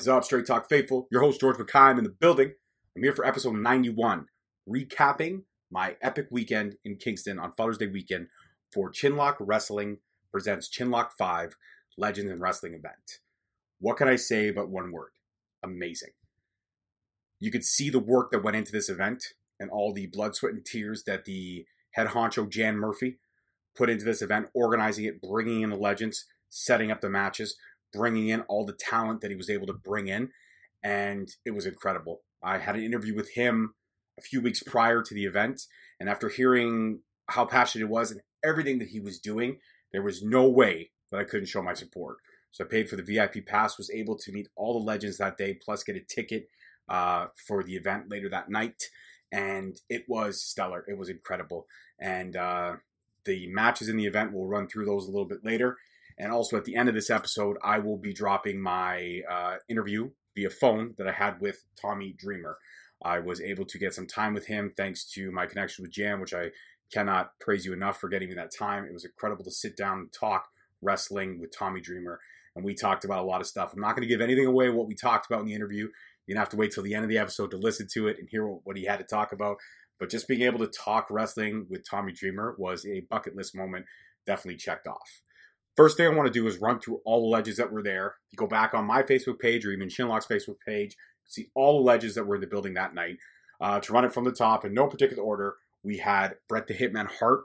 Is up, Straight Talk Faithful? Your host, George McKay, I'm in the building. I'm here for episode 91, recapping my epic weekend in Kingston on Father's Day weekend for Chinlock Wrestling presents Chinlock 5 Legends in Wrestling event. What can I say but one word? Amazing. You could see the work that went into this event and all the blood, sweat, and tears that the head honcho Jan Murphy put into this event, organizing it, bringing in the legends, setting up the matches, bringing in all the talent that he was able to bring in, and it was incredible. I had an interview with him a few weeks prior to the event, and after hearing how passionate it was and everything that he was doing, there was no way that I couldn't show my support. So I paid for the VIP pass, was able to meet all the legends that day, plus get a ticket uh, for the event later that night, and it was stellar. It was incredible, and uh, the matches in the event we'll run through those a little bit later. And also at the end of this episode, I will be dropping my uh, interview via phone that I had with Tommy Dreamer. I was able to get some time with him thanks to my connection with Jan, which I cannot praise you enough for getting me that time. It was incredible to sit down and talk wrestling with Tommy Dreamer. And we talked about a lot of stuff. I'm not going to give anything away what we talked about in the interview. You're going to have to wait till the end of the episode to listen to it and hear what he had to talk about. But just being able to talk wrestling with Tommy Dreamer was a bucket list moment, definitely checked off. First thing I want to do is run through all the ledges that were there. You go back on my Facebook page or even Chinlock's Facebook page, see all the ledges that were in the building that night. Uh, to run it from the top in no particular order, we had Brett the Hitman Hart.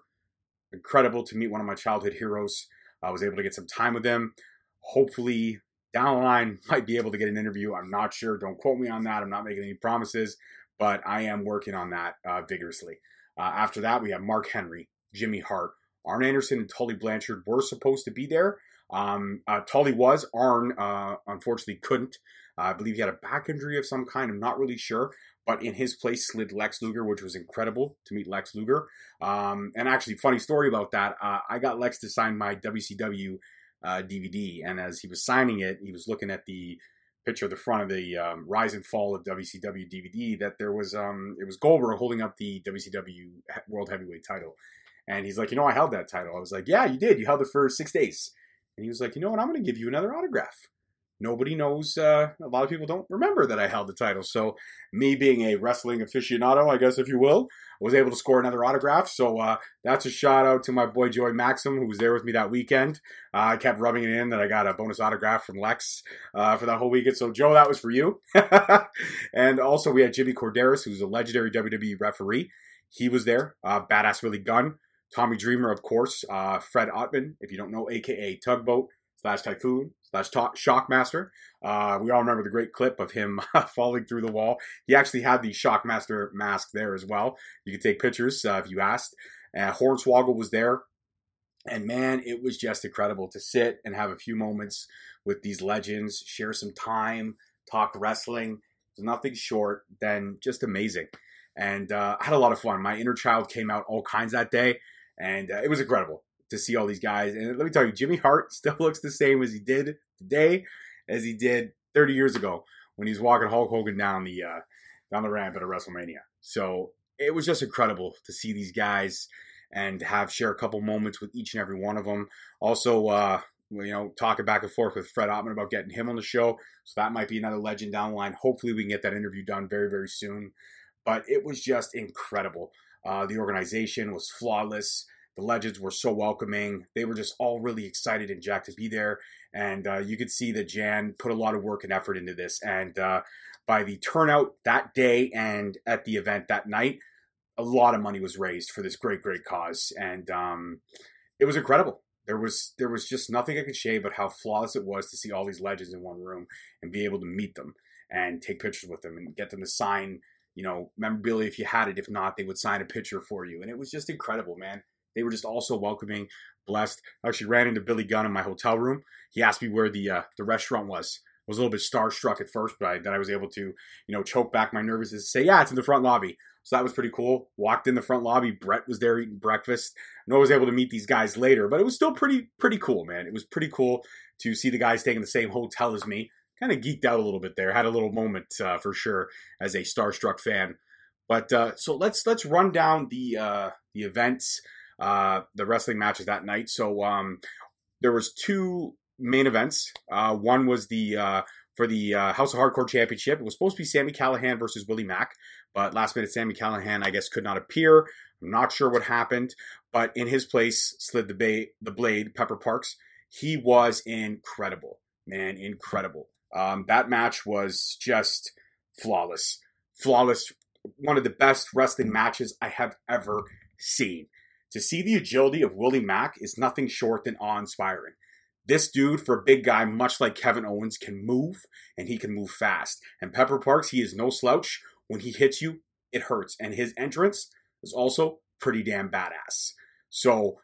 Incredible to meet one of my childhood heroes. I was able to get some time with him. Hopefully, down the line, might be able to get an interview. I'm not sure. Don't quote me on that. I'm not making any promises, but I am working on that uh, vigorously. Uh, after that, we have Mark Henry, Jimmy Hart, Arn Anderson and Tully Blanchard were supposed to be there. Um, uh, Tully was. Arn, uh, unfortunately, couldn't. Uh, I believe he had a back injury of some kind. I'm not really sure. But in his place slid Lex Luger, which was incredible to meet Lex Luger. Um, and actually, funny story about that. Uh, I got Lex to sign my WCW DVD, uh, and as he was signing it, he was looking at the picture of the front of the um, Rise and Fall of WCW DVD that there was um, it was Goldberg holding up the WCW World Heavyweight title, and he's like, you know, I held that title. I was like, yeah, you did. You held it for six days. And he was like, you know what? I'm going to give you another autograph. Nobody knows. Uh, a lot of people don't remember that I held the title. So, me being a wrestling aficionado, I guess, if you will, was able to score another autograph. So, uh, that's a shout out to my boy Joey Maxim, who was there with me that weekend. Uh, I kept rubbing it in that I got a bonus autograph from Lex uh, for that whole weekend. So, Joe, that was for you. and also, we had Jimmy Korderas, who's a legendary WWE referee. He was there. Uh, Badass Billy Gunn. Tommy Dreamer, of course, uh, Fred Ottman, if you don't know, aka Tugboat slash Typhoon slash Shockmaster. Uh, we all remember the great clip of him falling through the wall. He actually had the Shockmaster mask there as well. You can take pictures uh, if you asked. Uh, Hornswoggle was there. And man, it was just incredible to sit and have a few moments with these legends, share some time, talk wrestling. Nothing short than just amazing. And uh, I had a lot of fun. My inner child came out all kinds that day and uh, it was incredible to see all these guys. And let me tell you, Jimmy Hart still looks the same as he did today as he did 30 years ago when he was walking Hulk Hogan down the uh, down the ramp at a WrestleMania. So it was just incredible to see these guys and have share a couple moments with each and every one of them. Also, uh, you know, talking back and forth with Fred Ottman about getting him on the show. So that might be another legend down the line. Hopefully, we can get that interview done very, very soon. But it was just incredible. Uh, the organization was flawless. The legends were so welcoming. They were just all really excited and jacked to be there. And uh, you could see that Jan put a lot of work and effort into this. And uh, by the turnout that day and at the event that night, a lot of money was raised for this great, great cause. And um, it was incredible. There was there was just nothing I could say but how flawless it was to see all these legends in one room and be able to meet them and take pictures with them and get them to sign you know, memorabilia if you had it. If not, they would sign a picture for you. And it was just incredible, man. They were just also welcoming, blessed. I actually ran into Billy Gunn in my hotel room. He asked me where the uh, the restaurant was. I was a little bit starstruck at first, but I, then I was able to, you know, choke back my nervousness and say, yeah, it's in the front lobby. So that was pretty cool. Walked in the front lobby. Brett was there eating breakfast. Know I was able to meet these guys later, but it was still pretty, pretty cool, man. It was pretty cool to see the guys staying in the same hotel as me kind of geeked out a little bit there. Had a little moment uh, for sure as a starstruck fan. But uh, so let's let's run down the uh, the events, uh, the wrestling matches that night. So um, there was two main events. Uh, one was the uh, for the uh, House of Hardcore Championship. It was supposed to be Sami Callihan versus Willie Mack, but last minute Sami Callihan, I guess, could not appear. I'm not sure what happened, but in his place slid the, ba- the blade, Pepper Parks. He was incredible, man, incredible. Um, that match was just flawless. Flawless. One of the best wrestling matches I have ever seen. To see the agility of Willie Mack is nothing short than awe inspiring. This dude, for a big guy, much like Kevin Owens, can move and he can move fast. And Pepper Parks, he is no slouch. When he hits you, it hurts. And his entrance is also pretty damn badass. So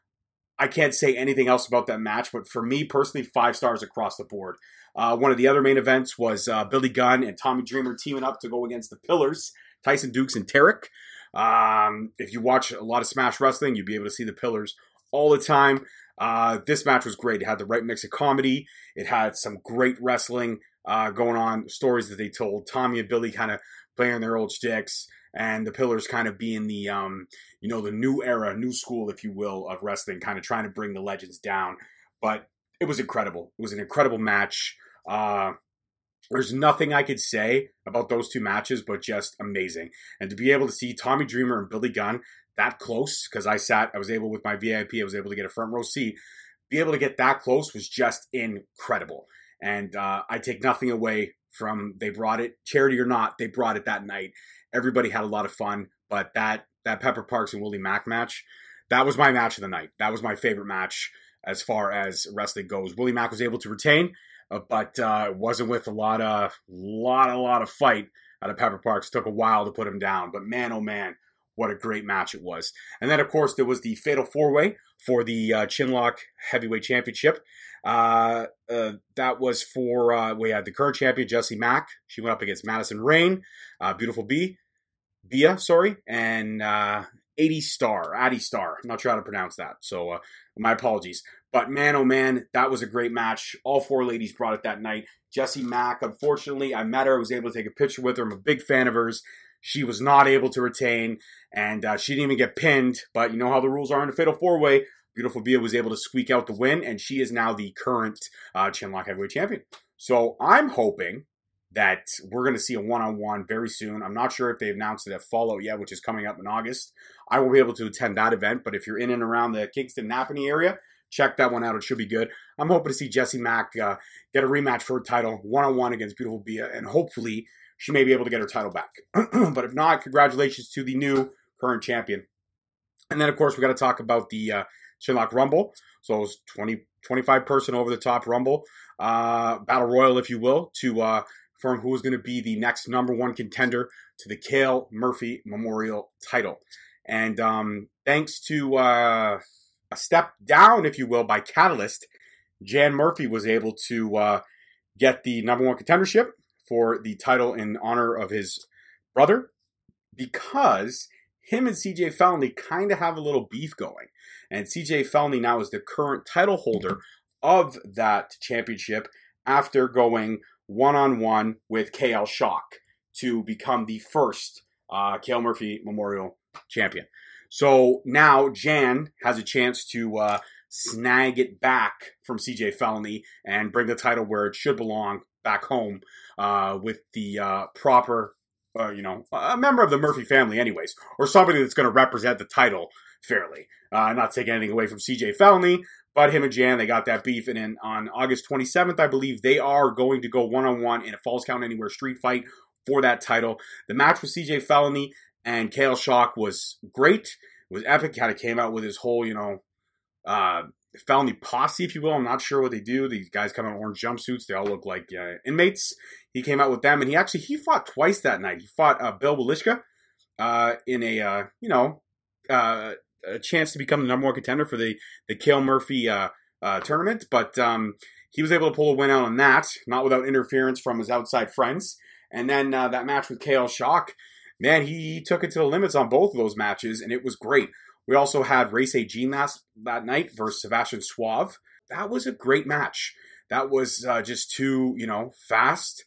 I can't say anything else about that match, but for me personally, five stars across the board. Uh, one of the other main events was uh, Billy Gunn and Tommy Dreamer teaming up to go against the Pillars, Tyson Dux and Tarek. Um, if you watch a lot of Smash Wrestling, you'll be able to see the Pillars all the time. Uh, this match was great. It had the right mix of comedy. It had some great wrestling uh, going on, stories that they told. Tommy and Billy kind of playing their old sticks, and the Pillars kind of being the, um, you know, the new era, new school, if you will, of wrestling, kind of trying to bring the legends down. But it was incredible. It was an incredible match. Uh, there's nothing I could say about those two matches, but just amazing. And to be able to see Tommy Dreamer and Billy Gunn that close, because I sat, I was able with my VIP, I was able to get a front row seat. Be able to get that close was just incredible. And uh, I take nothing away from they brought it, charity or not, they brought it that night. Everybody had a lot of fun, but that that Pepper Parks and Willie Mack match, that was my match of the night. That was my favorite match as far as wrestling goes. Willie Mack was able to retain. Uh, but uh, wasn't with a lot of lot a lot of fight out of Pepper Parks. Took a while to put him down, but man, oh man, what a great match it was. And then of course there was the Fatal Four Way for the uh, Chinlock Heavyweight Championship. Uh, uh, that was for uh, we had the current champion Jessie Mack. She went up against Madison Rayne, uh, Beautiful B, Bia, sorry, and uh, 80 Star, Addy Star. I'm not sure how to pronounce that, so uh, my apologies. But man, oh man, that was a great match. All four ladies brought it that night. Jessie Mack, unfortunately, I met her. I was able to take a picture with her. I'm a big fan of hers. She was not able to retain, and uh, she didn't even get pinned. But you know how the rules are in the Fatal Four Way. Beautiful Bia was able to squeak out the win, and she is now the current uh, Chinlock Heavyweight Champion. So I'm hoping that we're going to see a one-on-one very soon. I'm not sure if they announced it at Fallout yet, which is coming up in August. I won't be able to attend that event, but if you're in and around the Kingston Napanee area, check that one out. It should be good. I'm hoping to see Jesse Mack uh, get a rematch for her title, one on one against Beautiful Bia, and hopefully she may be able to get her title back. but if not, congratulations to the new current champion. And then, of course, we got to talk about the uh, Rumble. So it was 20, 25 person over the top Rumble, uh, Battle Royal, if you will, to uh, confirm who is going to be the next number one contender to the Cale Murphy Memorial title. And um, thanks to uh, a step down, if you will, by Catalyst, Jan Murphy was able to uh, get the number one contendership for the title in honor of his brother because him and CJ Felony kind of have a little beef going. And CJ Felony now is the current title holder of that championship after going one on one with KL Shock to become the first uh, Murphy Memorial champion. So now Jan has a chance to uh, snag it back from CJ Felony and bring the title where it should belong back home uh, with the uh, proper, uh, you know, a member of the Murphy family, anyways, or somebody that's going to represent the title fairly. Uh, not taking anything away from CJ Felony, but him and Jan, they got that beef. And then on August 27th, I believe they are going to go one on one in a Falls Count Anywhere street fight for that title. The match with CJ Felony and Kale Shock was great. It was epic. Kind of came out with his whole, you know, uh, felony posse, if you will. I'm not sure what they do. These guys come in orange jumpsuits. They all look like uh, inmates. He came out with them, and he actually he fought twice that night. He fought uh, Bill Walishka uh, in a uh, you know uh, a chance to become the number one contender for the the Kale Murphy uh, tournament, but um, he was able to pull a win out on that, not without interference from his outside friends. And then that match with Kale Shock man, he took it to the limits on both of those matches, and it was great. We also had Race A Gene last that night versus Sebastian Suave. That was a great match. That was uh, just two, you know, fast,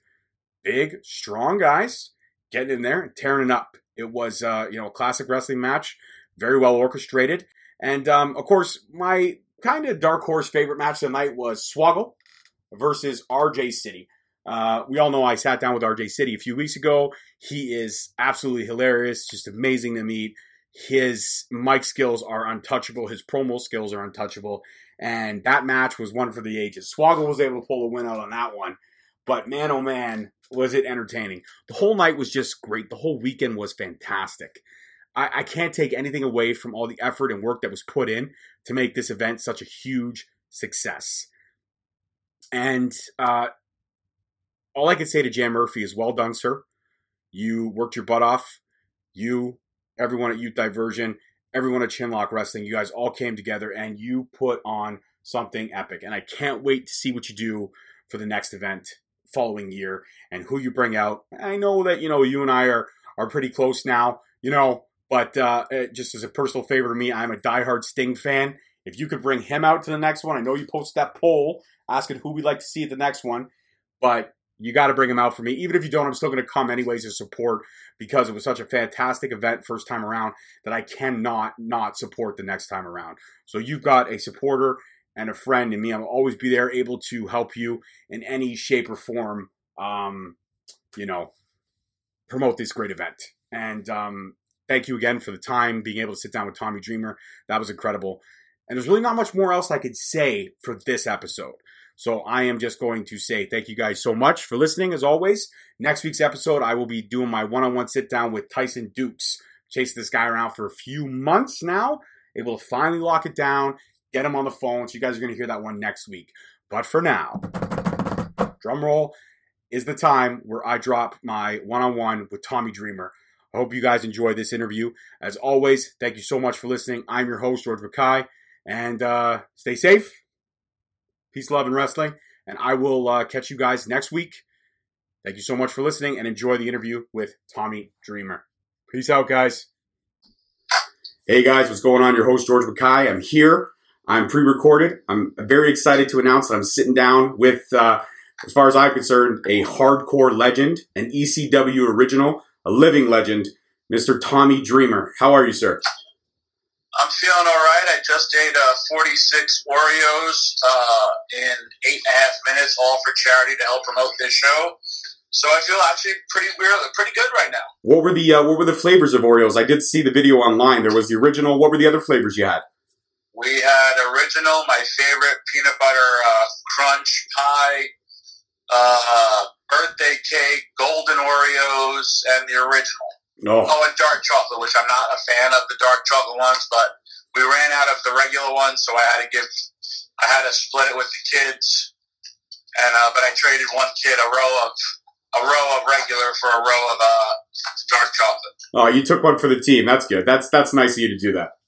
big, strong guys getting in there and tearing it up. It was, uh, you know, a classic wrestling match, very well orchestrated. And um, of course, my kind of dark horse favorite match tonight was Swoggle versus RJ City. Uh, we all know I sat down with RJ City a few weeks ago. He is absolutely hilarious, just amazing to meet. His mic skills are untouchable. His promo skills are untouchable. And that match was one for the ages. Swoggle was able to pull a win out on that one. But man, oh man, was it entertaining. The whole night was just great. The whole weekend was fantastic. I, I can't take anything away from all the effort and work that was put in to make this event such a huge success. And uh, all I can say to Jan Murphy is well done, sir. You worked your butt off. You, everyone at Youth Diversion, everyone at Chinlock Wrestling, you guys all came together and you put on something epic. And I can't wait to see what you do for the next event following year and who you bring out. I know that, you know, you and I are, are pretty close now, you know, but uh, just as a personal favor to me, I'm a diehard Sting fan. If you could bring him out to the next one, I know you posted that poll asking who we'd like to see at the next one, but you got to bring him out for me. Even if you don't, I'm still going to come anyways to support because it was such a fantastic event first time around that I cannot not support the next time around. So you've got a supporter and a friend in me. I'll always be there, able to help you in any shape or form. Um, you know, promote this great event. And um, thank you again for the time being able to sit down with Tommy Dreamer. That was incredible. And there's really not much more else I could say for this episode. So I am just going to say thank you guys so much for listening. As always, next week's episode, I will be doing my one on one sit down with Tyson Dux. Chased this guy around for a few months now, able to finally lock it down, get him on the phone. So you guys are going to hear that one next week. But for now, drum roll is the time where I drop my one on one with Tommy Dreamer. I hope you guys enjoyed this interview. As always, thank you so much for listening. I'm your host, George Mackay, and uh, stay safe Peace, love, and wrestling. And I will uh, catch you guys next week. Thank you so much for listening and enjoy the interview with Tommy Dreamer. Peace out, guys. Hey, guys, what's going on? Your host, George Mackay. I'm here. I'm pre recorded. I'm very excited to announce that I'm sitting down with, uh, as far as I'm concerned, a hardcore legend, an ECW original, a living legend, Mr. Tommy Dreamer. How are you, sir? I'm feeling all right. I just ate uh, 46 Oreos uh, in eight and a half minutes, all for charity to help promote this show. So I feel actually pretty weird, pretty good right now. What were the uh, What were the flavors of Oreos? I did see the video online. There was the original. What were the other flavors you had? We had original, my favorite peanut butter uh, crunch pie, uh, birthday cake, golden Oreos, and the original. No. Oh, and dark chocolate, which I'm not a fan of the dark chocolate ones, but we ran out of the regular ones, so I had to give, I had to split it with the kids, and uh, but I traded one kid a row of a row of regular for a row of uh, dark chocolate. Oh, you took one for the team. That's good. That's that's nice of you to do that.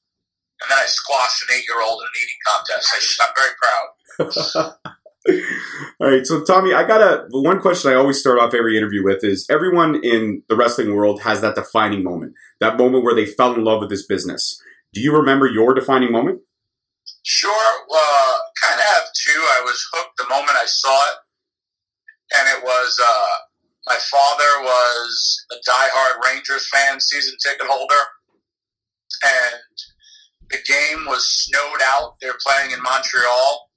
And then I squashed an eight-year-old in an eating contest. I'm very proud. All right, so Tommy, I got a one question I always start off every interview with is everyone in the wrestling world has that defining moment, that moment where they fell in love with this business. Do you remember your defining moment? Sure, uh, kind of have two. I was hooked the moment I saw it, and it was uh, my father was a diehard Rangers fan, season ticket holder, and the game was snowed out. They were playing in Montreal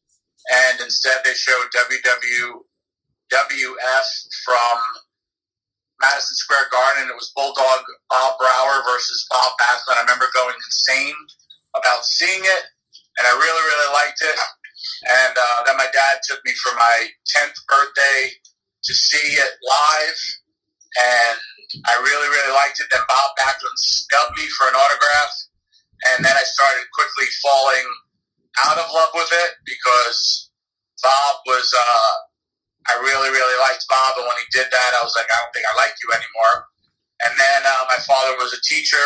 and instead they showed WWF from Madison Square Garden. It was Bulldog Bob Brown versus Bob Backlund. I remember going insane about seeing it, and I really, really liked it. And uh, then my dad took me for my 10th birthday to see it live, and I really, really liked it. Then Bob Backlund snubbed me for an autograph, and then I started quickly falling out of love with it because Bob was. Uh, I really, really liked Bob, and when he did that, I was like, I don't think I like you anymore. And then uh, my father was a teacher,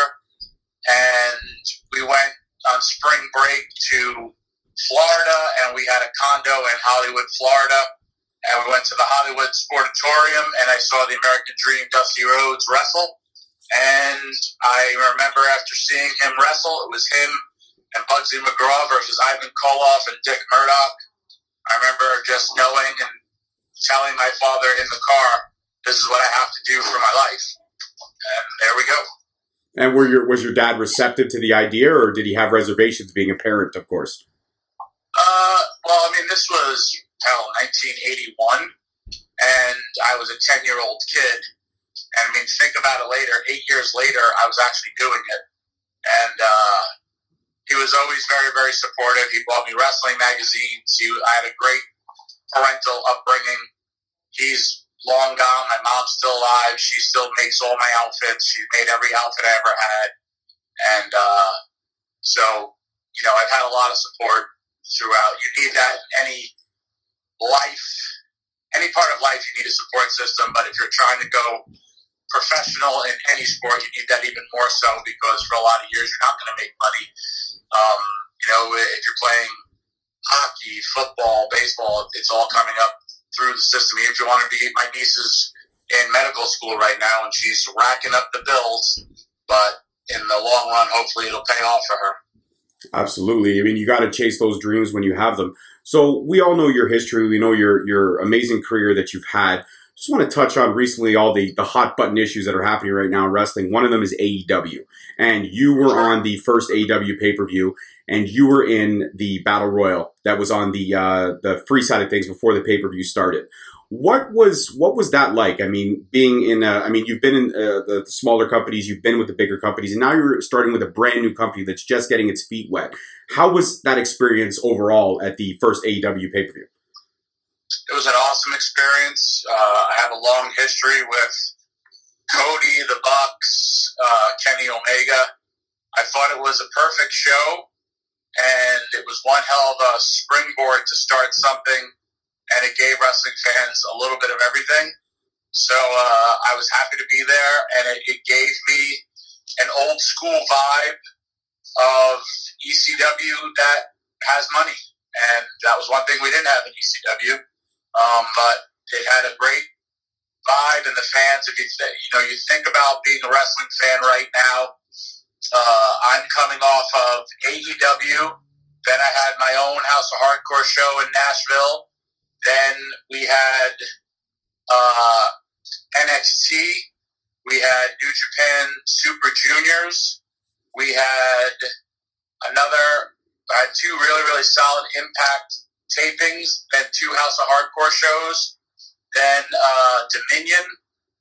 and we went on spring break to Florida, and we had a condo in Hollywood, Florida. And we went to the Hollywood Sportatorium, and I saw the American Dream Dusty Rhodes wrestle. And I remember after seeing him wrestle, it was him and Bugsy McGraw versus Ivan Koloff and Dick Murdoch. I remember just knowing and telling my father in the car, "This is what I have to do for my life," and there we go. And were your was your dad receptive to the idea, or did he have reservations? Being a parent, of course. Uh, well, I mean, this was hell, 1981, and I was a 10 year old kid. And I mean, think about it later, eight years later, I was actually doing it. And uh, he was always very, very supportive. He bought me wrestling magazines. He, I had a great parental upbringing. He's long gone. My mom's still alive. She still makes all my outfits. She made every outfit I ever had. And uh, so, you know, I've had a lot of support throughout. You need that in any life, any part of life, you need a support system. But if you're trying to go professional in any sport, you need that even more so because for a lot of years, you're not going to make money. Um, you know, if you're playing hockey, football, baseball, it's all coming up through the system. If you want to be, my niece is in medical school right now, and she's racking up the bills. But in the long run, hopefully, it'll pay off for her. Absolutely. I mean, you got to chase those dreams when you have them. So we all know your history. We know your your amazing career that you've had. Just want to touch on recently all the the hot button issues that are happening right now in wrestling. One of them is AEW, and you were on the first AEW pay per view, and you were in the battle royal that was on the uh, the free side of things before the pay per view started. What was what was that like? I mean, being in, uh, I mean, you've been in uh, the smaller companies, you've been with the bigger companies, and now you're starting with a brand new company that's just getting its feet wet. How was that experience overall at the first AEW pay per view? It was an awesome experience. Uh, I have a long history with Cody, the Bucks, uh, Kenny Omega. I thought it was a perfect show, and it was one hell of a springboard to start something and it gave wrestling fans a little bit of everything. So uh, I was happy to be there, and it, it, gave me an old school vibe of ECW that has money, and that was one thing we didn't have in ECW. Um, but it had a great vibe, and the fans. If you th- you know you think about being a wrestling fan right now, uh, I'm coming off of AEW. Then I had my own House of Hardcore show in Nashville then we had uh, NXT. We had New Japan Super Juniors. We had another. I had two really really solid Impact tapings. Then two House of Hardcore shows. Then uh, Dominion.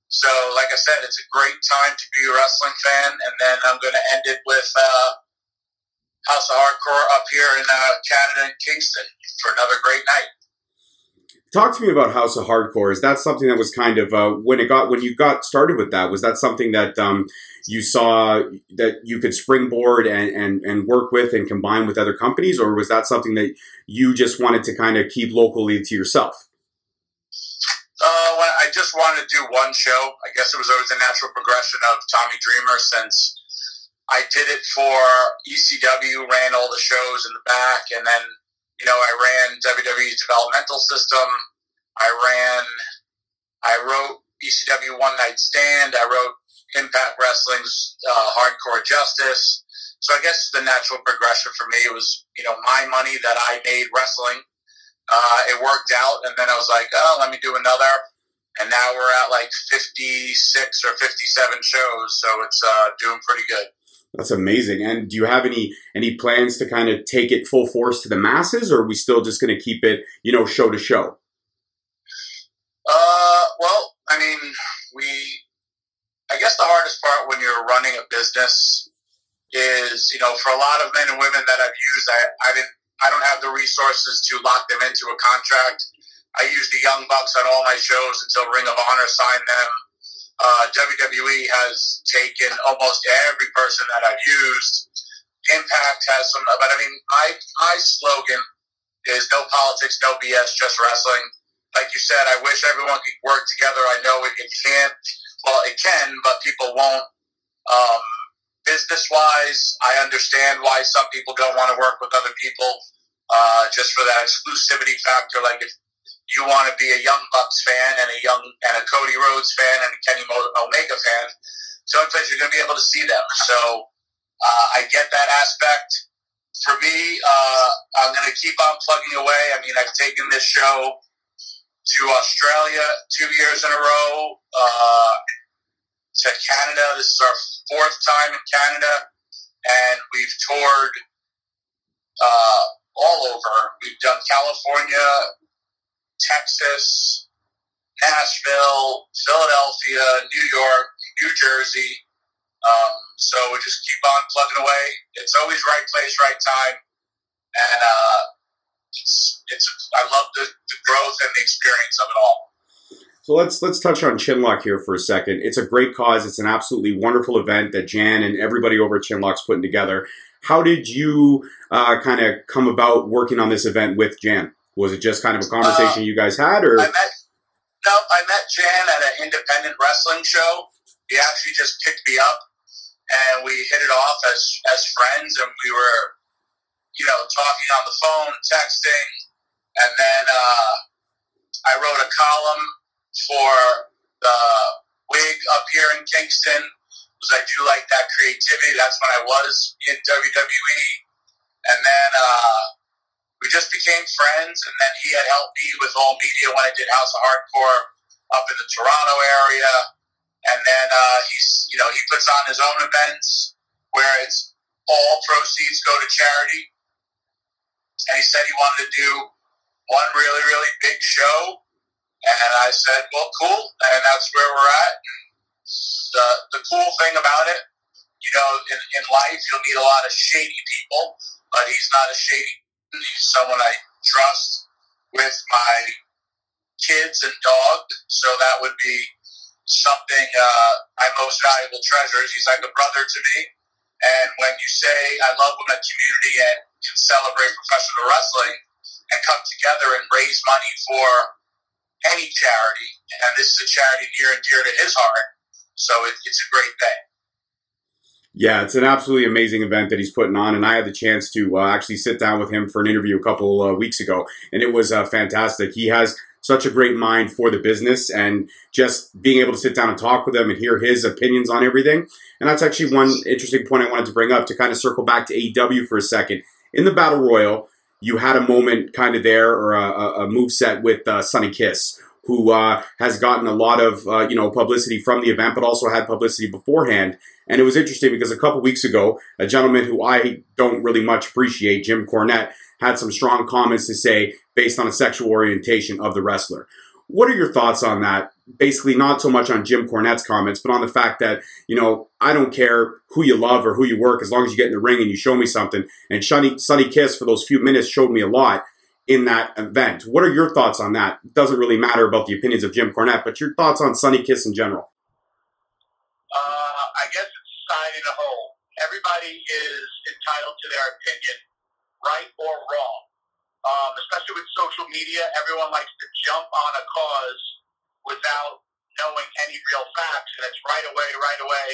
So, like I said, it's a great time to be a wrestling fan. And then I'm going to end it with uh, House of Hardcore up here in uh, Canada and Kingston for another great night. Talk to me about House of Hardcore. Is that something that was kind of uh, when it got when you got started with that? Was that something that um, you saw that you could springboard and, and and work with and combine with other companies, or was that something that you just wanted to kind of keep locally to yourself? Uh, well, I just wanted to do one show. I guess it was always a natural progression of Tommy Dreamer since I did it for ECW, ran all the shows in the back, and then you know, I ran WWE's developmental system. I ran, I wrote ECW One Night Stand. I wrote Impact Wrestling's uh, Hardcore Justice. So I guess the natural progression for me was, you know, my money that I made wrestling. Uh, it worked out, and then I was like, oh, let me do another. And now we're at like 56 or 57 shows, so it's uh, doing pretty good. That's amazing. And do you have any any plans to kind of take it full force to the masses, or are we still just going to keep it, you know, show to show? Uh, well, I mean, we. I guess the hardest part when you're running a business is, you know, for a lot of men and women that I've used, I, I didn't, I don't have the resources to lock them into a contract. I used the Young Bucks on all my shows until Ring of Honor signed them uh, WWE has taken almost every person that I've used. Impact has some, but I mean, my my slogan is no politics, no BS, just wrestling. Like you said, I wish everyone could work together. I know it, it can't. Well, it can, but people won't. Um, business wise, I understand why some people don't want to work with other people uh, just for that exclusivity factor. Like if you want to be a Young Bucks fan and a young and a Cody Rhodes fan and a Kenny Omega fan. Sometimes you're going to be able to see them. So uh, I get that aspect. For me, uh, I'm going to keep on plugging away. I mean, I've taken this show to Australia two years in a row, uh, to Canada. This is our fourth time in Canada, and we've toured uh, all over. We've done California, Texas, Nashville, Philadelphia, New York, New Jersey. Um, so we just keep on plugging away. It's always right place, right time, and uh, it's it's. I love the, the growth and the experience of it all. So let's let's touch on Chinlock here for a second. It's a great cause. It's an absolutely wonderful event that Jan and everybody over at Chinlock's putting together. How did you uh, kind of come about working on this event with Jan? Was it just kind of a conversation uh, you guys had, or? I met, no, I met Jan at an independent wrestling show. He actually just picked me up, and we hit it off as as friends, and we were, you know, talking on the phone, texting, and then uh, I wrote a column for the Whig up here in Kingston because I do like that creativity. That's when I was in WWE. And then uh, we just became friends. And then he had helped me with all media when I did House of Hardcore up in the Toronto area. And then uh, he's, you know, he puts on his own events where it's all proceeds go to charity. And he said he wanted to do one really, really big show and I said, well, cool. And that's where we're at. The, the cool thing about it, you know, in, in life, you'll meet a lot of shady people, but he's not a shady. He's someone I trust with my kids and dog. So that would be something uh, my most valuable treasures. He's like a brother to me. And when you say, I love when a community and can celebrate professional wrestling and come together and raise money for any charity, and this is a charity near and dear to his heart. So it, it's a great thing. Yeah, it's an absolutely amazing event that he's putting on, and I had the chance to uh, actually sit down with him for an interview a couple uh, weeks ago, and it was uh, fantastic. He has such a great mind for the business, and just being able to sit down and talk with him and hear his opinions on everything. And that's actually one interesting point I wanted to bring up to kind of circle back to AEW for a second. In the Battle Royal, you had a moment kind of there or a, a move set with uh, Sonny Kiss, who uh, has gotten a lot of uh, you know publicity from the event, but also had publicity beforehand. And it was interesting because a couple weeks ago, a gentleman who I don't really much appreciate, Jim Cornette, had some strong comments to say based on a sexual orientation of the wrestler. What are your thoughts on that? Basically, not so much on Jim Cornette's comments, but on the fact that, you know, I don't care who you love or who you work as long as you get in the ring and you show me something. And Sonny, Sonny Kiss, for those few minutes, showed me a lot in that event. What are your thoughts on that? It doesn't really matter about the opinions of Jim Cornette, but your thoughts on Sonny Kiss in general. Uh, I guess it's side in a hole. Everybody is entitled to their opinion, right or wrong um, especially with social media, everyone likes to jump on a cause without knowing any real facts, and it's right away, right away,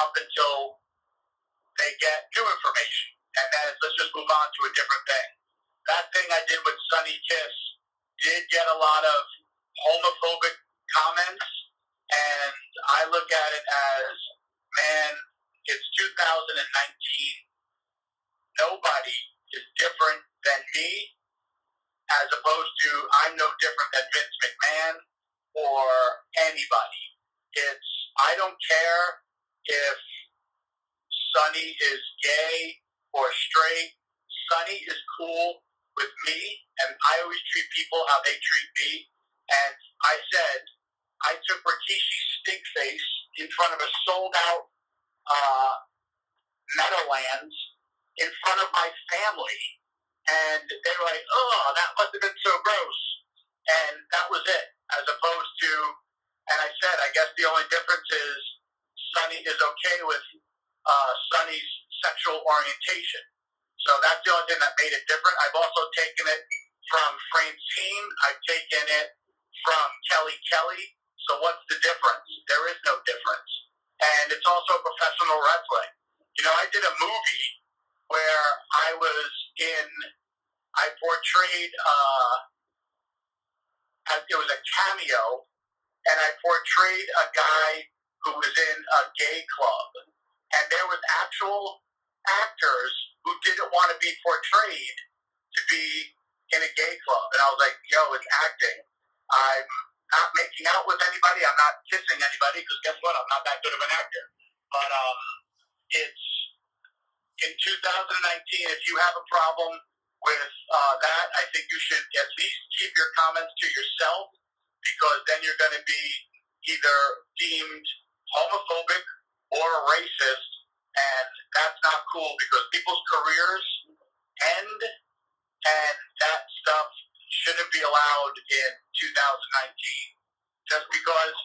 up until they get new information, and then let's just move on to a different thing. That thing I did with Sonny Kiss did get a lot of homophobic comments, and I look at it as, man, it's 2019. Nobody is different than me as opposed to I'm no different than Vince McMahon or anybody. It's I don't care if Sonny is gay or straight. Sonny is cool with me, and I always treat people how they treat me. And I said I took Rikishi's stink face in front of a sold out uh, Meadowlands in front of my family and they were like, "Oh, that must have been so gross," and that was it. As opposed to, and I said, I guess the only difference is Sonny is okay with uh, Sonny's sexual orientation. So that's the only thing that made it different. I've also taken it from Francine. I've taken it from Kelly Kelly. So what's the difference? There is no difference. And it's also professional wrestling. You know, I did a movie where I was in, I portrayed, uh, it was a cameo, and I portrayed a guy who was in a gay club, and there was actual actors who didn't want to be portrayed to be in a gay club, and I was like, "Yo, it's acting. I'm not making out with anybody. I'm not kissing anybody because guess what? I'm not that good of an actor. But um, it's in 2019, if you have a problem with uh, that, I think you should at least keep your comments to yourself because then you're going to be either deemed homophobic or racist, and that's not cool because people's careers end, and that stuff shouldn't be allowed in 2019. Just because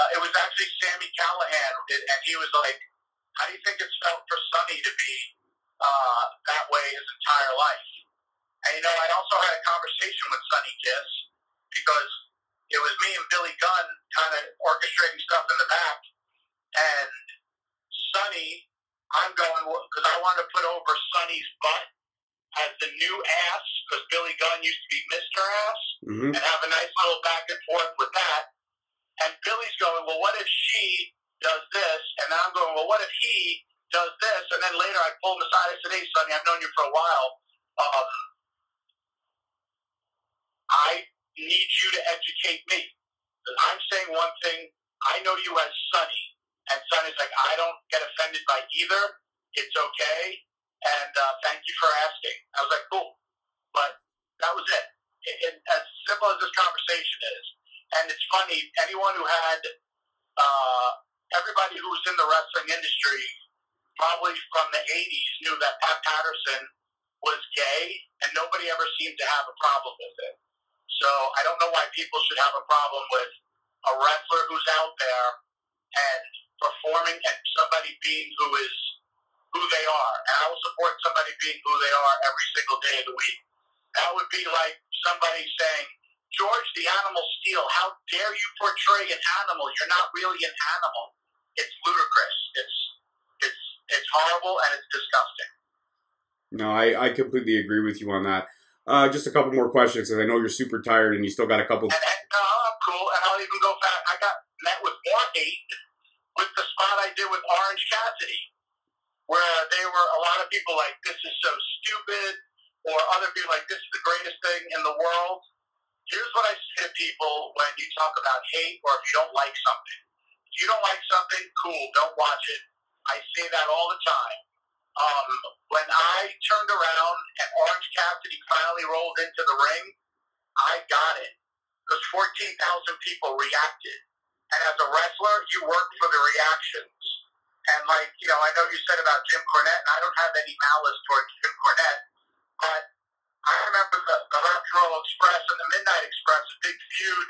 uh, it was actually Sami Callihan, and he was like, "How do you think it's felt for Sonny to be uh, that way his entire life?" And you know, I also had a conversation with Sonny Kiss because it was me and Billy Gunn kind of orchestrating stuff in the back, and Sonny, I'm going because I wanted to put over Sonny's butt as the new ass because Billy Gunn used to be Mr. Ass Mm-hmm. and have a nice little back and forth with that. And Billy's going, well, what if she does this? And I'm going, well, what if he does this? And then later I pulled him aside. I said, hey, Sonny, I've known you for a while. Um, I need you to educate me. 'Cause I'm saying one thing. I know you as Sonny. And Sonny's like, I don't get offended by either. It's okay. And uh, thank you for asking. I was like, cool. But that was it. it as simple as this conversation is. And it's funny, anyone who had, uh, everybody who was in the wrestling industry, probably from the 80s, knew that Pat Patterson was gay, and nobody ever seemed to have a problem with it. So I don't know why people should have a problem with a wrestler who's out there and performing and somebody being who is who they are. And I will support somebody being who they are every single day of the week. That would be like somebody saying, George the Animal Steele, how dare you portray an animal? You're not really an animal. It's ludicrous. It's it's it's horrible and it's disgusting. No, I, I completely agree with you on that. Uh, just a couple more questions because I know you're super tired and you still got a couple. And, and no, I'm cool. And I'll even go back. I got met with more hate with the spot I did with Orange Cassidy, where they were a lot of people like, "This is so stupid," or other people like, "This is the greatest thing in the world." Here's what I say to people when you talk about hate or if you don't like something. If you don't like something, cool, don't watch it. I say that all the time. Um, when I turned around and Orange Cassidy finally rolled into the ring, I got it because 14,000 people reacted. And as a wrestler, you work for the reactions. And like, you know, I know you said about Jim Cornette, and I don't have any malice towards Jim Cornette, but I remember the, the Electro Express and the Midnight Express, a big feud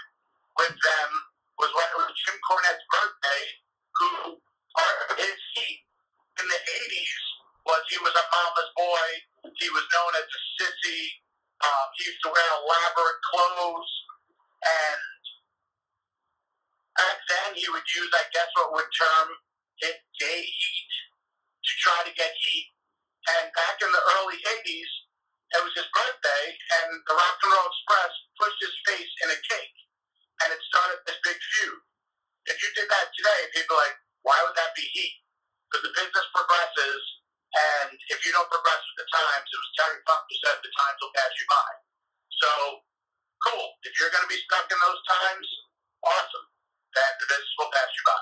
with them was when it was Jim Cornette's birthday, who part his heat in the 80s was he was a mama's boy. He was known as a sissy. Um, he used to wear elaborate clothes. And back then he would use, I guess, what would term it gay heat to try to get heat. And back in the early 80s, it was his birthday, and the Rock and Roll Express pushed his face in a cake. And it started this big feud. If you did that today, people are like, why would that be heat? Because the business progresses, and if you don't progress with the times, it was Terry Funk who said the times will pass you by. So, cool. If you're going to be stuck in those times, awesome. Then the business will pass you by.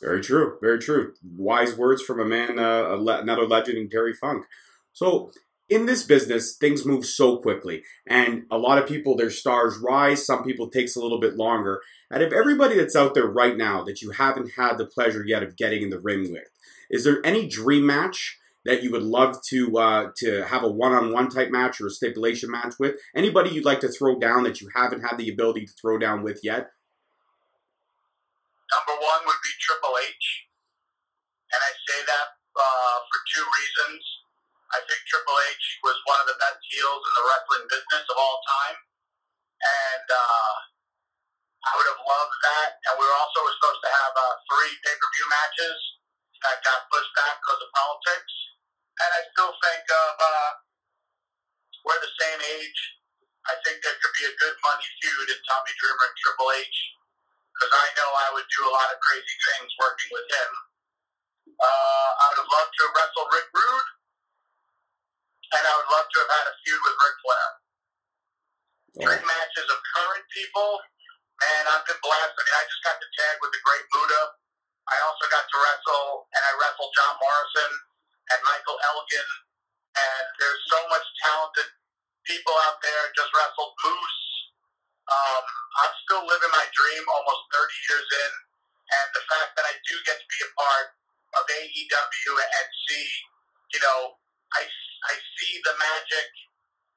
Very true. Very true. Wise words from a man, uh, a le- another legend in Terry Funk. So, in this business, things move so quickly, and a lot of people, their stars rise. Some people takes a little bit longer. Out of everybody that's out there right now that you haven't had the pleasure yet of getting in the ring with, is there any dream match that you would love to uh, to have a one-on-one type match or a stipulation match with? Anybody you'd like to throw down that you haven't had the ability to throw down with yet? Number one would be Triple H, and I say that uh, for two reasons. I think Triple H was one of the best heels in the wrestling business of all time, and uh, I would have loved that. And we were also supposed to have uh, three pay-per-view matches that got pushed back because of politics. And I still think of uh, we're the same age. I think there could be a good money feud in Tommy Dreamer and Triple H because I know I would do a lot of crazy things working with him. Uh, I would have loved to have wrestled Rick Rude, and I would love to have had a feud with Ric Flair. Dream matches of current people, and I've been blessed. I mean, I just got to tag with the great Buddha. I also got to wrestle, and I wrestled John Morrison and Michael Elgin, and there's so much talented people out there. Just wrestled Moose, Um, I'm still living my dream almost 30 years in, and the fact that I do get to be a part of AEW and see, you know, I, I see the magic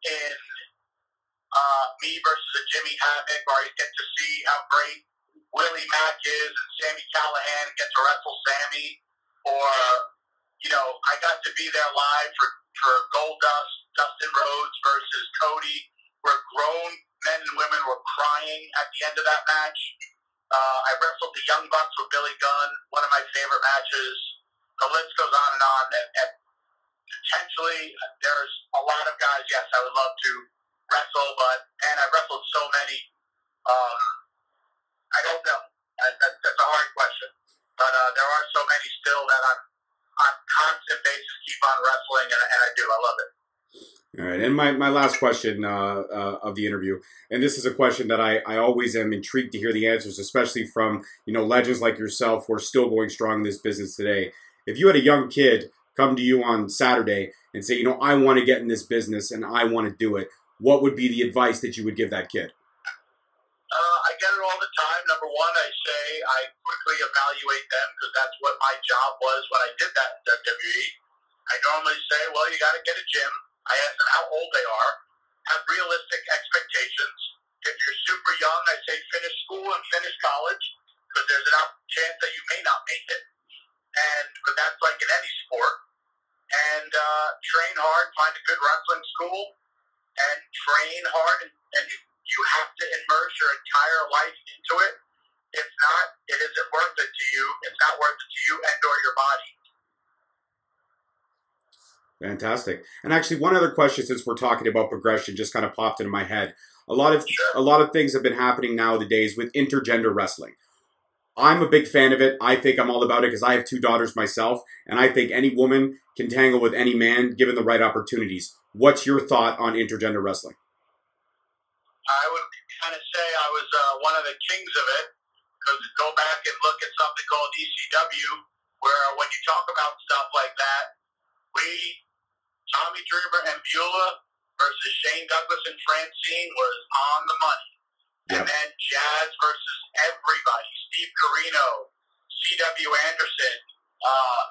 in uh, me versus a Jimmy Havoc, or I get to see how great Willie Mack is and Sami Callihan get to wrestle Sami, or you know, I got to be there live for for Goldust, Dustin Rhodes versus Cody, where grown men and women were crying at the end of that match. Uh, I wrestled the Young Bucks with Billy Gunn, one of my favorite matches. The list goes on and on. And, and potentially, there's a lot of guys. Yes, I would love to wrestle, but and I wrestled so many. Um, I don't know. That, that, that's a hard question, but uh, there are so many still that I'm on constant basis keep on wrestling, and, and I do. I love it. All right, and my, my last question uh, uh, of the interview, and this is a question that I, I always am intrigued to hear the answers, especially from you know legends like yourself who are still going strong in this business today. If you had a young kid come to you on Saturday and say, you know, I want to get in this business and I want to do it, what would be the advice that you would give that kid? Uh, I get it all the time. Number one, I say I quickly evaluate them because that's what my job was when I did that in WWE. I normally say, well, you got to get a gym. I ask them how old they are, have realistic expectations. If you're super young, I say finish school and finish college because there's an chance that you may not make it. And but that's like in any sport. And uh, train hard, find a good wrestling school, and train hard. And, and you have to immerse your entire life into it. If not, it isn't worth it to you. It's not worth it to you and or your body. Fantastic. And actually, one other question, since we're talking about progression, just kind of popped into my head. A lot of a lot of things have been happening nowadays with intergender wrestling. I'm a big fan of it. I think I'm all about it because I have two daughters myself, and I think any woman can tangle with any man given the right opportunities. What's your thought on intergender wrestling? I would kind of say I was uh, one of the kings of it because go back and look at something called ECW, where when you talk about stuff like that, we, Tommy Dreamer and Beulah versus Shane Douglas and Francine was on the money. Yep. And then Jazz versus everybody, Steve Corino, C.W. Anderson. Uh,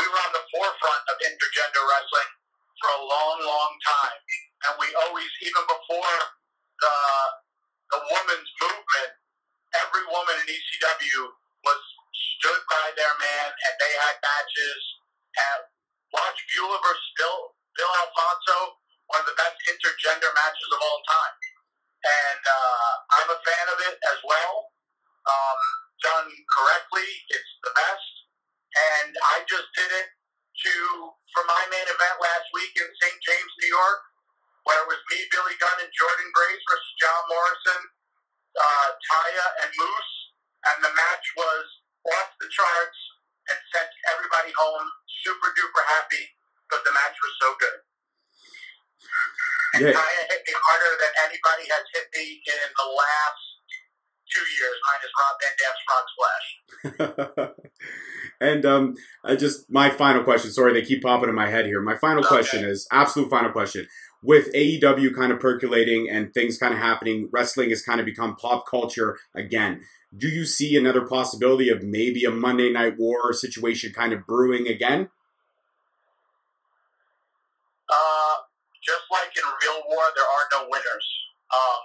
we were on the forefront of intergender wrestling for a long, long time. And we always, even before the the women's movement, every woman in ECW was stood by their man, and they had matches. And watch Beulah versus Bill Bill Alfonso, one of the best intergender matches of all time. And uh, I'm a fan of it as well. Um, done correctly, it's the best. And I just did it to for my main event last week in St. James, New York where it was me, Billy Gunn, and Jordynne Grace versus John Morrison, uh, Taya, and Moose. And the match was off the charts and sent everybody home super duper happy because the match was so good. And yeah. Taya hit me harder than anybody has hit me in the last two years, minus Rob Van Dam's Frog Splash. And um, I just my final question. Sorry, they keep popping in my head here. My final okay. question is absolute final question with AEW kind of percolating and things kind of happening, wrestling has kind of become pop culture again. Do you see another possibility of maybe a Monday Night War situation kind of brewing again? Uh, just like in real war, there are no winners. Um,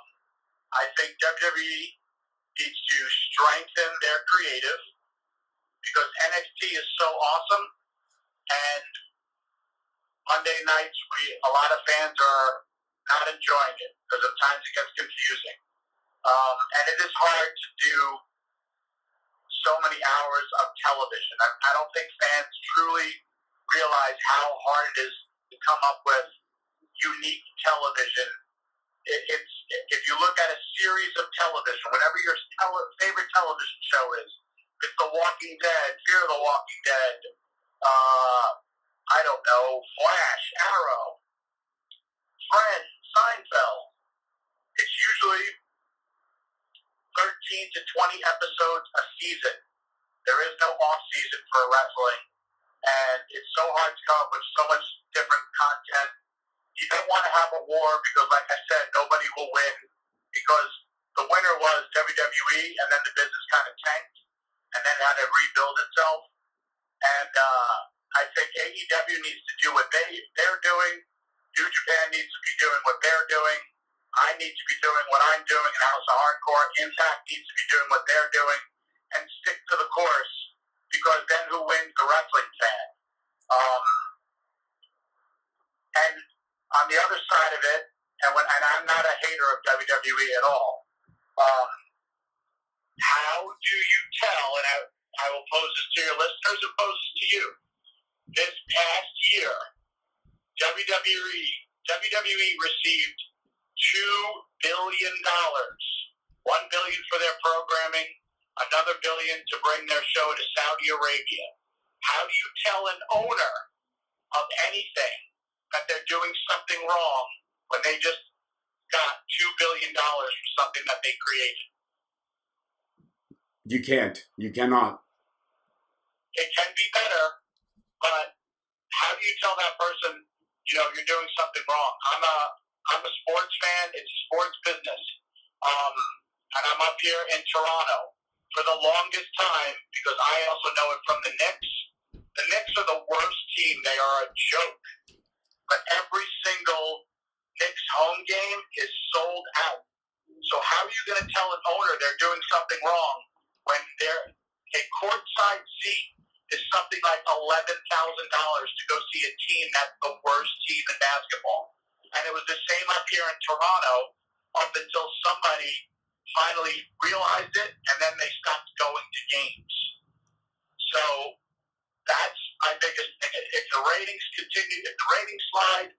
I think WWE needs to strengthen their creative because NXT is so awesome, and Monday nights, we a lot of fans are not enjoying it because at times it gets confusing, um, and it is hard to do so many hours of television. I, I don't think fans truly realize how hard it is to come up with unique television. It, it's if you look at a series of television, whatever your tele- favorite television show is, it's The Walking Dead, Fear the Walking Dead. Uh, I don't know, Flash, Arrow, Friends, Seinfeld. It's usually 13 to 20 episodes a season. There is no off season for wrestling, and it's so hard to come up with so much different content. You don't want to have a war because, like I said, nobody will win because the winner was WWE, and then the business kind of tanked, and then had to rebuild itself. And uh, I think AEW needs to do what they they're doing. New Japan needs to be doing what they're doing. I need to be doing what I'm doing in House of Hardcore. Impact needs to be doing what they're doing, and stick to the course because then who wins the wrestling fan? Um, and on the other side of it, and when and I'm not a hater of WWE at all. Um, how do you tell? And I, I will pose this to your listeners and to you. This past year, WWE WWE received two billion dollars. One billion for their programming, another billion to bring their show to Saudi Arabia. How do you tell an owner of anything that they're doing something wrong when they just got two billion dollars for something that they created? You can't. You cannot. It can be better, but how do you tell that person, you know, you're doing something wrong? I'm a I'm a sports fan. It's sports business, um, and I'm up here in Toronto for the longest time because I also know it from the Knicks. The Knicks are the worst team. They are a joke. But every single Knicks home game is sold out. So how are you going to tell an owner they're doing something wrong when they're a courtside seat is something like eleven thousand dollars to go see a team that's the worst team in basketball? And it was the same up here in Toronto up until somebody finally realized it, and then they stopped going to games. So that's my biggest thing. If the ratings continue, if the ratings slide,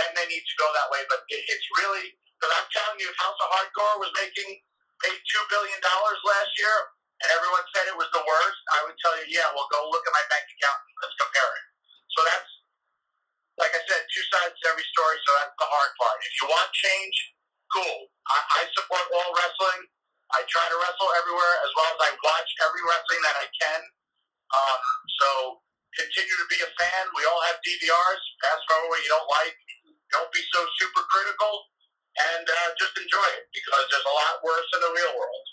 then they need to go that way. But it, it's really because I'm telling you, if House of Hardcore was making made two billion dollars last year, and everyone said it was the worst, I would tell you, yeah, well, go look at my bank account and let's compare it. So that's like I said, two sides to every story. So that's the hard part. If you want change, cool. I, I support all wrestling. I try to wrestle everywhere as well as I watch every wrestling that I can. Um, so continue to be a fan. We all have DVRs. Fast forward what you don't like. Don't be so super critical, and uh, just enjoy it because there's a lot worse in the real world.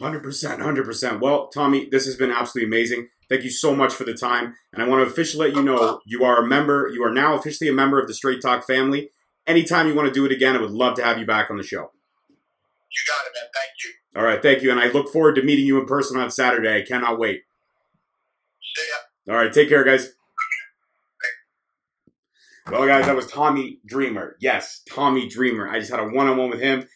Hundred percent, hundred percent. Well, Tommy, this has been absolutely amazing. Thank you so much for the time, and I want to officially let you know you are a member. You are now officially a member of the Straight Talk family. Anytime you want to do it again, I would love to have you back on the show. You got it, man. Thank you. All right, thank you, and I look forward to meeting you in person on Saturday. I cannot wait. See ya. All right, take care, guys. Well, guys, that was Tommy Dreamer. Yes, Tommy Dreamer. I just had a one-on-one with him,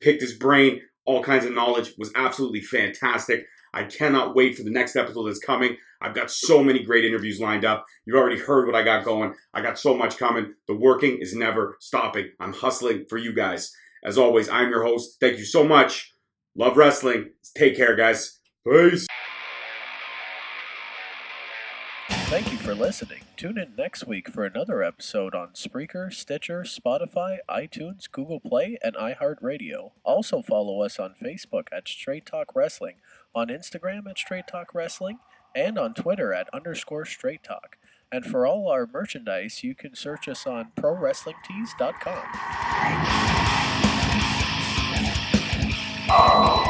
picked his brain, all kinds of knowledge. Was absolutely fantastic. I cannot wait for the next episode that's coming. I've got so many great interviews lined up. You've already heard what I got going. I got so much coming. The working is never stopping. I'm hustling for you guys. As always, I'm your host. Thank you so much. Love wrestling. Take care, guys. Peace. for listening. Tune in next week for another episode on Spreaker, Stitcher, Spotify, iTunes, Google Play, and iHeartRadio. Also follow us on Facebook at Straight Talk Wrestling, on Instagram at Straight Talk Wrestling, and on Twitter at underscore Straight Talk. And for all our merchandise, you can search us on ProWrestlingTees.com. Oh.